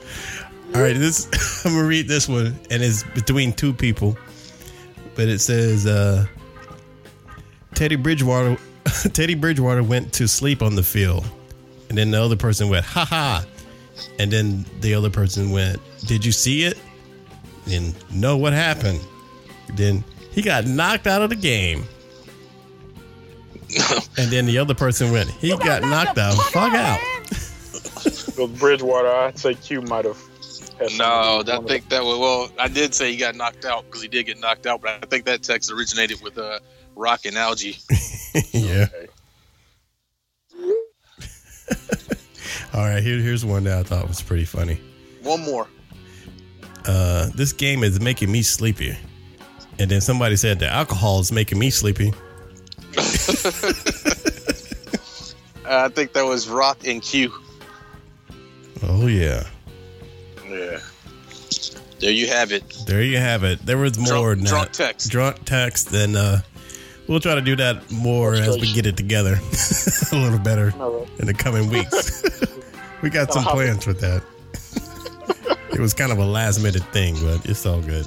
All right, this I'm gonna read this one, and it's between two people, but it says uh, Teddy Bridgewater. Teddy Bridgewater went to sleep on the field, and then the other person went, "Ha ha," and then the other person went, "Did you see it?" And no, what happened? Then he got knocked out of the game. and then the other person went, he got knocked out. Fuck out. With Bridgewater, I'd say Q might have. No, I think that was well. I did say he got knocked out because he did get knocked out, but I think that text originated with uh, rock and algae. yeah. All right, here, here's one that I thought was pretty funny. One more. Uh, this game is making me sleepy. And then somebody said the alcohol is making me sleepy. I think that was rock and Q. Oh yeah, Yeah. There you have it. there you have it. There was more Drunk, than drunk text. drunk text. than uh, we'll try to do that more as we get it together a little better in the coming weeks. we got some plans with that. it was kind of a last minute thing, but it's all good.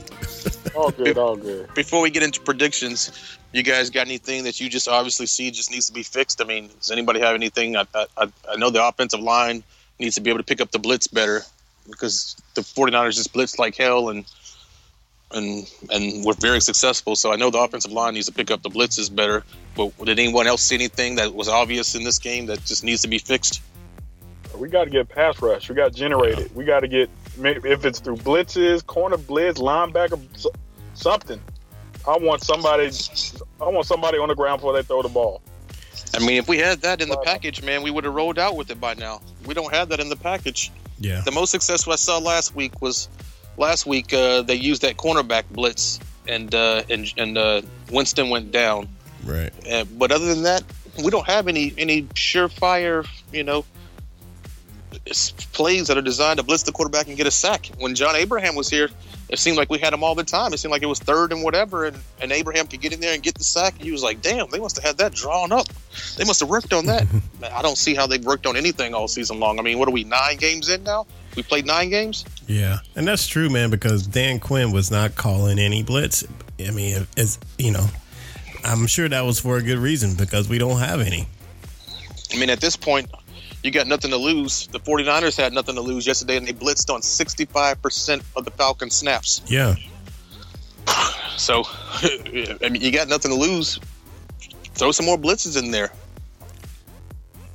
All good. All good. Before we get into predictions, you guys got anything that you just obviously see just needs to be fixed? I mean, does anybody have anything? I, I, I know the offensive line needs to be able to pick up the blitz better because the 49ers just blitz like hell and and and were very successful. So I know the offensive line needs to pick up the blitzes better. But did anyone else see anything that was obvious in this game that just needs to be fixed? We got to get pass rush. We got generated. We got to get if it's through blitzes, corner blitz, linebacker, something. I want somebody. I want somebody on the ground before they throw the ball. I mean, if we had that in the uh, package, man, we would have rolled out with it by now. We don't have that in the package. Yeah. The most successful I saw last week was last week. Uh, they used that cornerback blitz, and uh, and and uh, Winston went down. Right. But other than that, we don't have any any surefire, you know, plays that are designed to blitz the quarterback and get a sack. When John Abraham was here, it seemed like we had him all the time. It seemed like it was third and whatever, and, and Abraham could get in there and get the sack. And he was like, "Damn, they must have had that drawn up. They must have worked on that." I don't see how they've worked on anything all season long. I mean, what are we nine games in now? We played nine games. Yeah, and that's true, man. Because Dan Quinn was not calling any blitz. I mean, as you know, I'm sure that was for a good reason because we don't have any. I mean, at this point, you got nothing to lose. The 49ers had nothing to lose yesterday, and they blitzed on 65% of the Falcon snaps. Yeah, So, I mean, you got nothing to lose. Throw some more blitzes in there.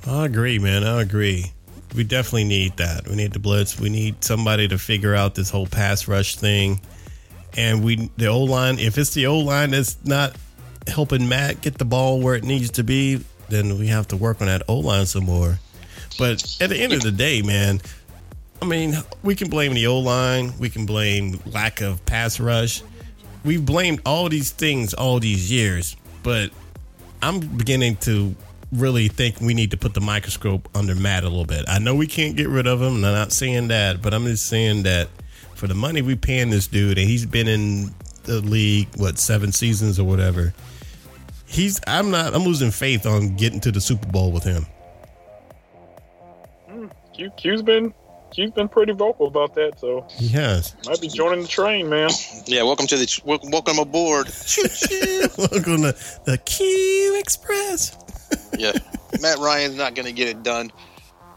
I agree, man. I agree. We definitely need that. We need the blitz. We need somebody to figure out this whole pass rush thing. And we, the O line, if it's the O line that's not helping Matt get the ball where it needs to be, then we have to work on that O line some more. But at the end of the day, man, I mean, we can blame the O line. We can blame lack of pass rush. We've blamed all these things all these years, but I'm beginning to really think we need to put the microscope under Matt a little bit. I know we can't get rid of him, and I'm not saying that, but I'm just saying that for the money we paying this dude, and he's been in the league what seven seasons or whatever. He's I'm not I'm losing faith on getting to the Super Bowl with him. Hmm, Q, Q's been Q's been pretty vocal about that, so He has. might be joining the train, man. Yeah, welcome to the welcome aboard. Welcome to the Q Express. Yeah, Matt Ryan's not going to get it done,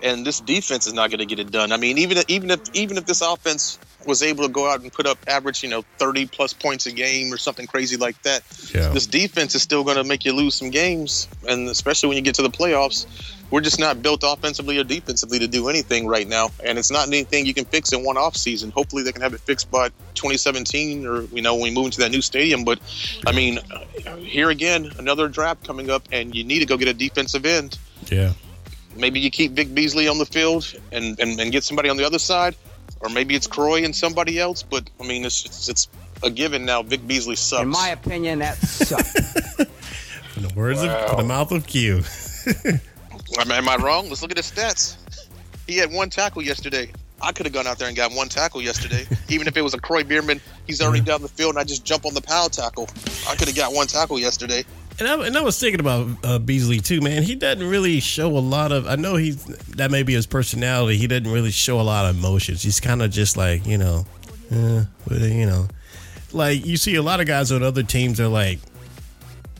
and this defense is not going to get it done. I mean, even if, even if even if this offense was able to go out and put up average, you know, thirty plus points a game or something crazy like that, Yeah. this defense is still going to make you lose some games, and especially when you get to the playoffs. We're just not built offensively or defensively to do anything right now, and it's not anything you can fix in one off season. Hopefully, they can have it fixed by 2017, or you know, when we move into that new stadium. But I mean, uh, here again, another draft coming up, and you need to go get a defensive end. Yeah. Maybe you keep Vic Beasley on the field and, and, and get somebody on the other side, or maybe it's Kroy and somebody else. But I mean, it's it's, it's a given now. Vic Beasley sucks. In my opinion, that sucks. In the words of the mouth of Q. I mean, am I wrong? Let's look at his stats. He had one tackle yesterday. I could have gone out there and got one tackle yesterday. Even if it was a Kroy Biermann, he's already down the field, and I just jump on the power tackle. I could have got one tackle yesterday. And I, and I was thinking about uh, Beasley too, man. He doesn't really show a lot of. I know he's that may be his personality. He doesn't really show a lot of emotions. He's kind of just like you know, eh, you know, like you see a lot of guys on other teams are like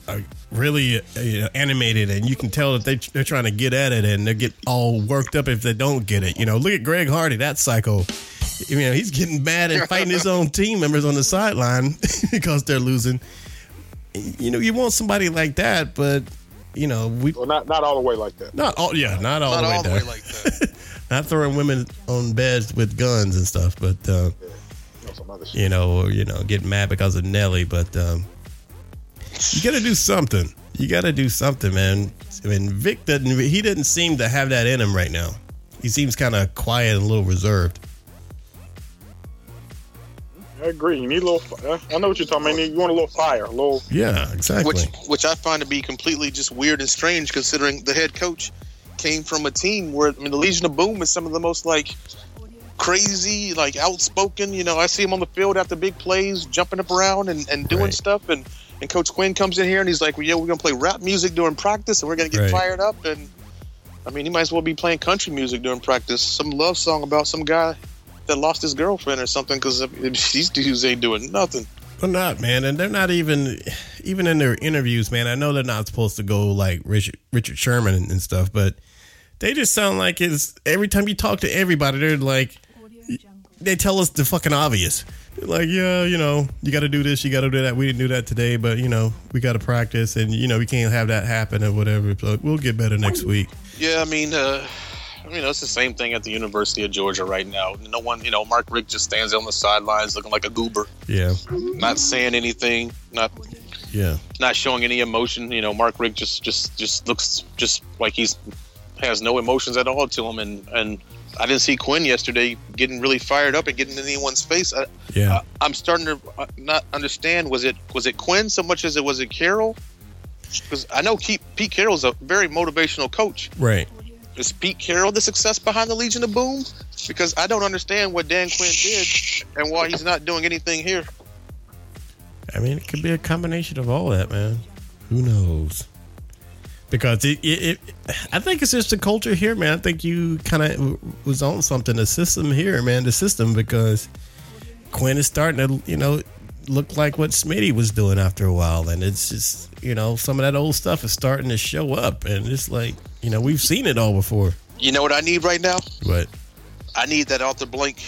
are really uh, you know, animated, and you can tell that they they're trying to get at it, and they get all worked up if they don't get it. You know, look at Greg Hardy, that psycho. You know, he's getting mad and fighting his own team members on the sideline because they're losing you know, you want somebody like that, but you know, we Well, not not all the way like that. not all yeah, not all Not the way all the way like that. not throwing women on beds with guns and stuff, but uh, You know, some other shit. you know, or you know, getting mad because of Nelly. But um, you got to do something. You got to do something, man. I mean, Vic doesn't. He doesn't seem to have that in him right now. He seems kind of quiet and a little reserved. I agree. You need a little. I know what you're talking about. You want a little fire, a little. Yeah, exactly. which which I find to be completely just weird and strange, considering the head coach came from a team where I mean the Legion of Boom is some of the most like crazy, like outspoken. You know, I see him on the field after big plays, jumping up around and, and doing Right. stuff, and and Coach Quinn comes in here and he's like, well, "Yeah, we're gonna play rap music during practice, and we're gonna get Right. fired up." And I mean, he might as well be playing country music during practice, some love song about some guy that lost his girlfriend or something, because these dudes ain't doing nothing. They're not, man, and they're not even even in their interviews, man. I know they're not supposed to go like Richard Richard Sherman and, and stuff, but they just sound like it's every time you talk to everybody, they're like they tell us the fucking obvious. Like, yeah, you know, you got to do this, you got to do that. We didn't do that today, but you know, we got to practice, and you know, we can't have that happen or whatever. So we'll get better next week. Yeah, I mean, uh, you know, it's the same thing at the University of Georgia right now. No one, you know, Mark Richt just stands on the sidelines looking like a goober, Yeah, not saying anything, not yeah, not showing any emotion. You know, Mark Richt just just just looks just like he's has no emotions at all to him. And and I didn't see Quinn yesterday getting really fired up and getting in anyone's face. I, yeah. I'm starting to not understand. Was it was it Quinn so much as it was it Carroll? Because I know Pete, Pete Carroll's a very motivational coach. right. Is Pete Carroll the success behind the Legion of Boom? Because I don't understand what Dan Quinn did and why he's not doing anything here. I mean, it could be a combination of all that, man. Who knows? Because it, it, it I think it's just the culture here, man. I think you kind of was on something. The system here, man. The system because Quinn is starting to, you know, look like what Smitty was doing after a while, and it's just, you know, some of that old stuff is starting to show up, and it's like, you know, we've seen it all before. You know what I need right now? But I need that Arthur Blank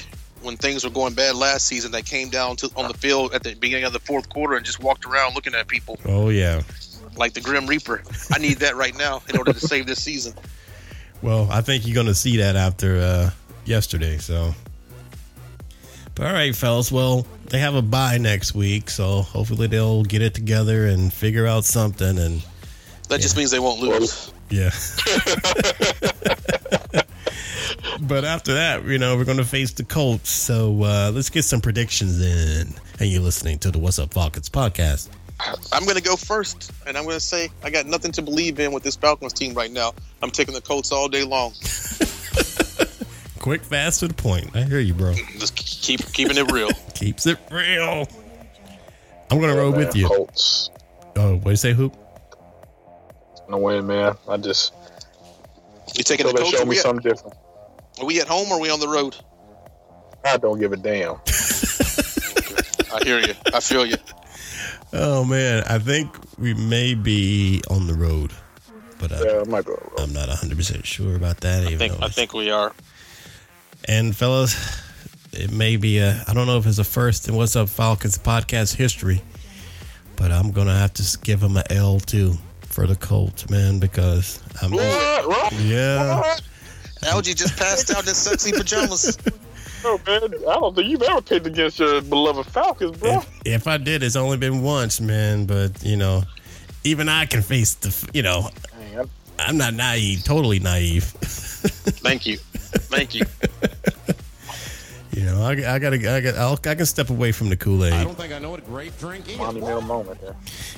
when things were going bad last season that came down to on the field at the beginning of the fourth quarter and just walked around looking at people oh yeah, like the Grim Reaper. I need that right now in order to save this season. Well, I think you're going to see that after uh, yesterday. So, but all right, fellas. Well, they have a bye next week, so hopefully they'll get it together and figure out something. And That just means they won't lose. yeah. but after that, you know, we're going to face the Colts. So uh, let's get some predictions in. And you're listening to the What's Up Falcons podcast. I'm going to go first, and I'm going to say I got nothing to believe in with this Falcons team right now. I'm taking the Colts all day long. Quick, fast, to the point. I hear you, bro. Just keep keeping it real. Keeps it real. I'm going to roll with you. Colts. Oh, what do you say, Hoop? Gonna win, man. I just You taking so the Colts? show me at, something different. are we at home or are we on the road? I don't give a damn. I hear you. I feel you. Oh man, I think we may be on the road, but I, Yeah, I might go. I'm not 100 percent sure about that. I even think I think we are. And fellas, it may be a. I don't know if it's a first in What's Up Falcons podcast history, but I'm gonna have to s- give them a L too for the Colts, man, because I'm. What? What? Yeah, What? Algie just passed out in sexy pajamas. No, man. I don't think you've ever picked against your beloved Falcons, bro. if, if I did, it's only been once, man. But you know, even I can face the. You know, Man, I'm not naive, totally naive. Thank you. Thank you. You know, I, I gotta, I got, I'll, I can step away from the Kool Aid. I don't think I know what grape drink is. monumental moment there.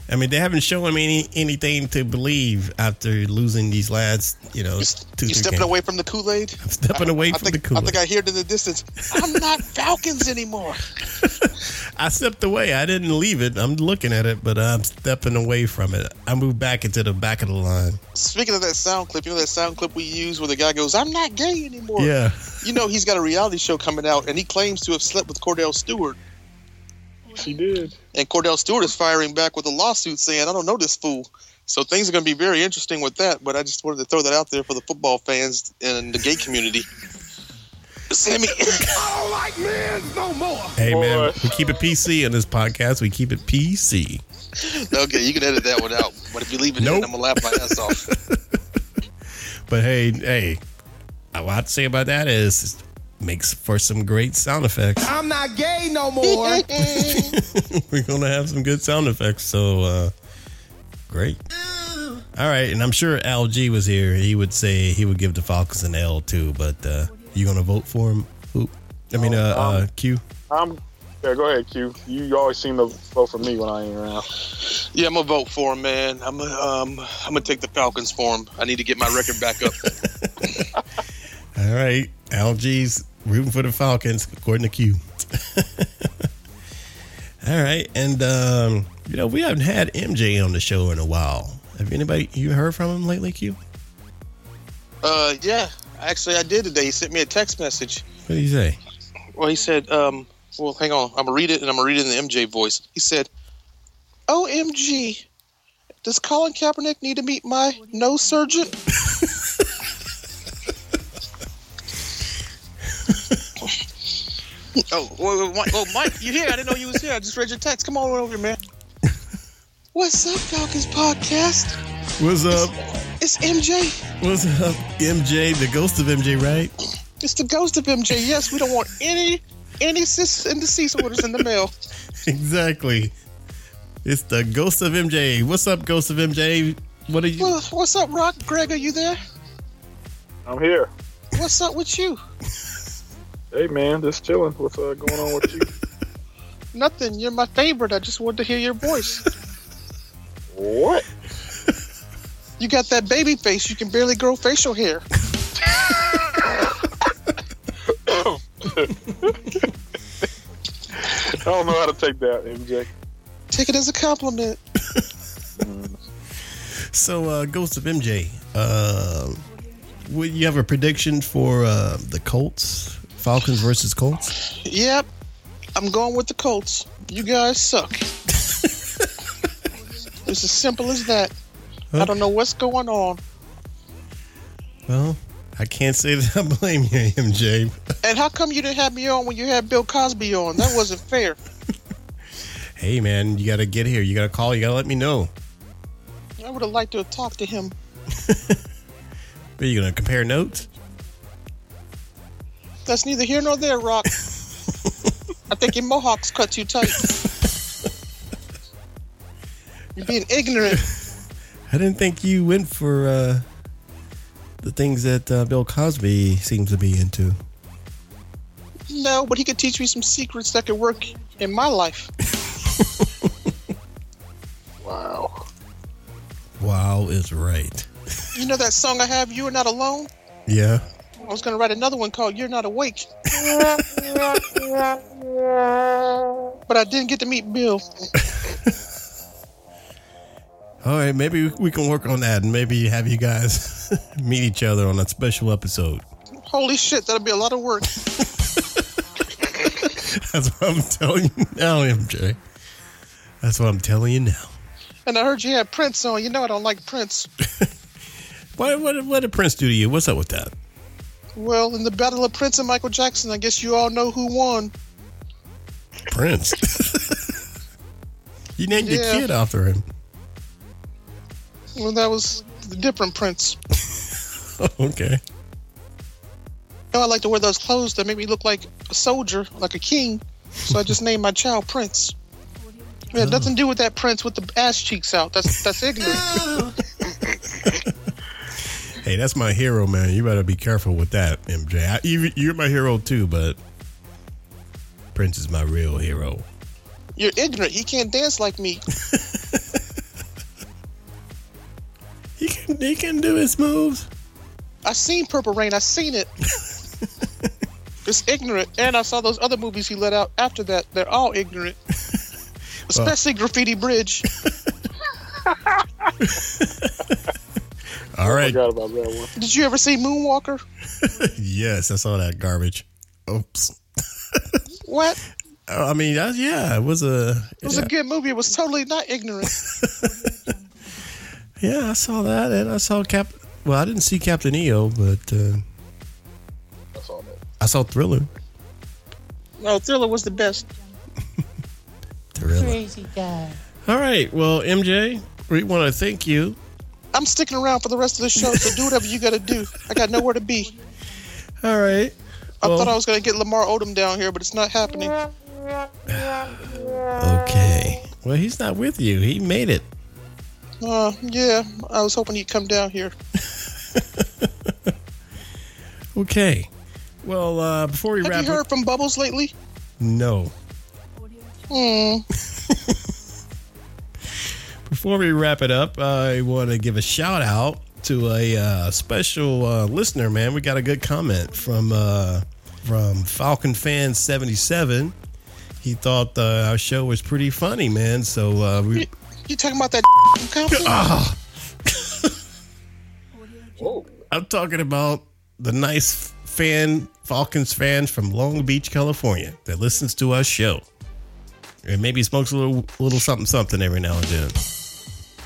I mean, they haven't shown me any, anything to believe after losing these last, you know, You, two, you stepping games. away from the Kool Aid? I'm stepping away I from think, the Kool Aid. I think I hear it in the distance. I'm not Falcons anymore. I stepped away. I didn't leave it. I'm looking at it, but I'm stepping away from it. I moved back into the back of the line. Speaking of that sound clip, you know that sound clip we use where the guy goes, "I'm not gay anymore." Yeah. You know he's got a reality show coming out, and he claims to have slept with Kordell Stewart. She did. And Kordell Stewart is firing back with a lawsuit saying, "I don't know this fool." So things are going to be very interesting with that. But I just wanted to throw that out there for the football fans and the gay community. Sammy, I don't like men no more. Hey, man, we keep it PC in this podcast. We keep it PC. okay, you can edit that one out. But if you leave it Nope. in, I'm gonna laugh my ass off. But hey, hey, what I have to say about that is it makes for some great sound effects. I'm not gay no more. We're gonna have some good sound effects. So uh great. All right, and I'm sure LG was here. He would say he would give the Falcons an L too. But uh you gonna vote for him? Who? I mean, uh, uh Q. I'm. Yeah, go ahead, Q. You, you always seem to vote for me when I ain't around. Yeah, I'm gonna vote for him, man. I'm gonna, um, I'm gonna take the Falcons for him. I need to get my record back up. All right, LG's rooting for the Falcons according to Q. All right, and um, you know we haven't had MJ on the show in a while. Have anybody you heard from him lately, Q? uh, yeah, actually, I did today. He sent me a text message. What did he say? Well, he said, um, well, hang on. I'm gonna read it, and I'm gonna read it in the MJ voice. He said, "OMG, does Colin Kaepernick need to meet my nose surgeon?" oh, well, well, Mike, well, Mike, you here? I didn't know you was here. I just read your text. Come on over here, man. What's up, Falcons podcast? What's up? It's MJ. What's up, MJ? The ghost of MJ, right? It's the ghost of MJ. Yes, we don't want any any sis and cease orders in the mail. Exactly. It's the ghost of MJ. What's up, ghost of MJ? What are you? Well, what's up, Rock? Greg, are you there? I'm here. What's up with you? Hey man, just chilling. What's uh, going on with you? Nothing. You're my favorite. I just wanted to hear your voice. what? You got that baby face. You can barely grow facial hair. I don't know how to take that, MJ. Take it as a compliment. So, uh, ghost of MJ. Uh, would you have a prediction for uh, the Colts, Falcons versus Colts? Yep. I'm going with the Colts. You guys suck. it's as simple as that. I don't know what's going on. Well, I can't say that I blame you, MJ. And how come you didn't have me on when you had Bill Cosby on? That wasn't fair. Hey, man, you got to get here. You got to call. You got to let me know. I would have liked to have talked to him. Are you going to compare notes? That's neither here nor there, Rock. I think your mohawk's cut too tight. You're being ignorant. I didn't think you went for uh, the things that uh, Bill Cosby seems to be into. No, but he could teach me some secrets that could work in my life. Wow. Wow is right. You know that song I have, You're Not Alone? Yeah. I was going to write another one called You're Not Awake. but I didn't get to meet Bill. All right, maybe we can work on that and maybe have you guys meet each other on a special episode. Holy shit, that'll be a lot of work. That's what I'm telling you now, MJ. That's what I'm telling you now. And I heard you had Prince on. You know I don't like Prince. What, what, what did Prince do to you? What's up with that? Well, in the battle of Prince and Michael Jackson, I guess you all know who won. Prince. you named your kid after him. Well, that was the different Prince. okay. You know, I like to wear those clothes that make me look like a soldier, like a king. So I just named my child Prince. It had oh. nothing to do with that Prince with the ass cheeks out. That's that's ignorant. Hey, that's my hero, man. You better be careful with that, MJ. I, you, you're my hero too, but Prince is my real hero. You're ignorant. He can't dance like me. He can, he can do his moves. I seen Purple Rain. I seen it. it's ignorant. And I saw those other movies he let out after that. They're all ignorant. Especially Graffiti Bridge. All I forgot about that one. Did you ever see Moonwalker? Yes, I saw that garbage. Oops. What? I mean, uh, yeah, it was a. It was a good movie. It was totally not ignorant. Yeah, I saw that, and I saw Cap. Well, I didn't see Captain EO, but uh, I saw that. I saw Thriller. No, Thriller was the best. Thriller. Crazy guy. All right. Well, MJ, we want to thank you. I'm sticking around for the rest of the show, so do whatever you got to do. I got nowhere to be. All right. I Well- thought I was going to get Lamar Odom down here, but it's not happening. Okay. Well, he's not with you. He made it. Uh, yeah, I was hoping he'd come down here. Okay. Well, uh, before we Have wrap you heard up, from Bubbles lately? no. Hmm. Before we wrap it up, I want to give a shout out to a uh, special uh, listener. Man, we got a good comment from uh, from Falcon Fan seventy seven. He thought uh, our show was pretty funny, man. So uh, we. You talking about that company? Ah. I'm talking about the nice fan, Falcons fans from Long Beach, California, that listens to our show. And maybe smokes a little, little something, something every now and then.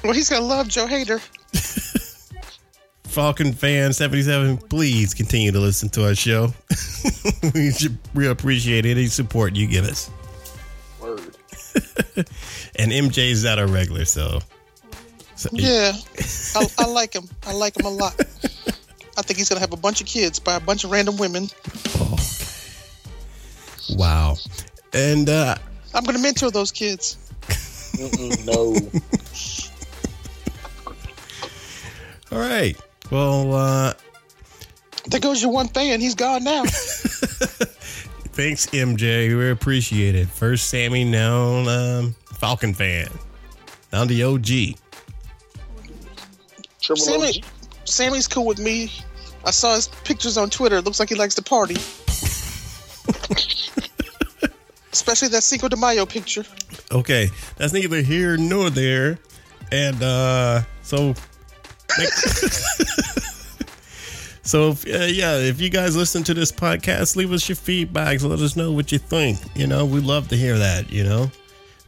Well, he's going to love Joe Hader. Falcon fan 77, please continue to listen to our show. we, should, we appreciate any support you give us. Word. And MJ's not a regular, so So, Yeah, I, I like him. I like him a lot. I think he's gonna have a bunch of kids by a bunch of random women. Oh. Wow. And uh, I'm gonna mentor those kids. no. All right. Well, uh, There goes your one fan. He's gone now. thanks, MJ. We appreciate it. First Sammy, now um, Falcon fan. Now the OG. Triple Sammy, OG. Sammy's cool with me. I saw his pictures on Twitter. Looks like he likes to party. Especially that Cinco de Mayo picture. Okay, that's neither here nor there. And uh, so, make- so if, uh, yeah, if you guys listen to this podcast, leave us your feedback. Let us know what you think. You know, we love to hear that. You know,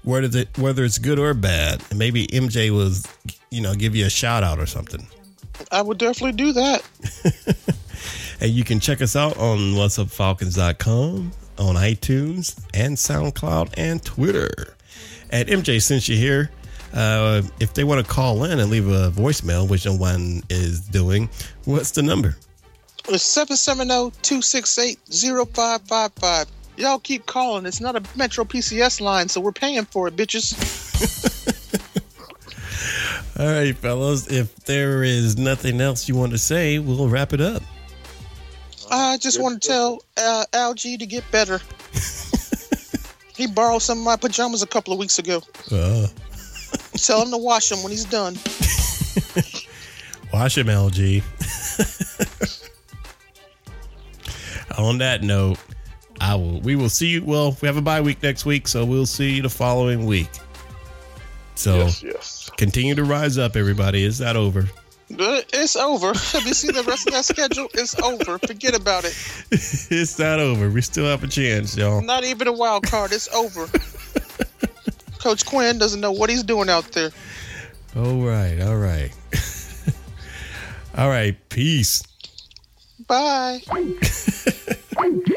whether it, whether it's good or bad. And maybe MJ was, you know, give you a shout out or something. I would definitely do that. And you can check us out on whatsupfalcons.com, on iTunes, and SoundCloud, and Twitter. And MJ, since you're here, uh, if they want to call in and leave a voicemail, which no one is doing, what's the number? It's 770-268-0555. Y'all keep calling. It's not a Metro PCS line, so we're paying for it, bitches. All right, fellas, if there is nothing else you want to say, we'll wrap it up. I just want to tell uh, Algie to get better. he borrowed some of my pajamas a couple of weeks ago. Uh, Tell him to wash them when he's done. wash him, LG. On that note, I will. We will see you. Well, we have a bye week next week, so we'll see you the following week. So Yes, yes. continue to rise up, everybody. Is that over. Uh, It's over. Have you seen the rest of that schedule? It's over. Forget about it. it's not over. We still have a chance, y'all. Not even a wild card. It's over. Coach Quinn doesn't know what he's doing out there. All right. All right. all right. Peace. Bye.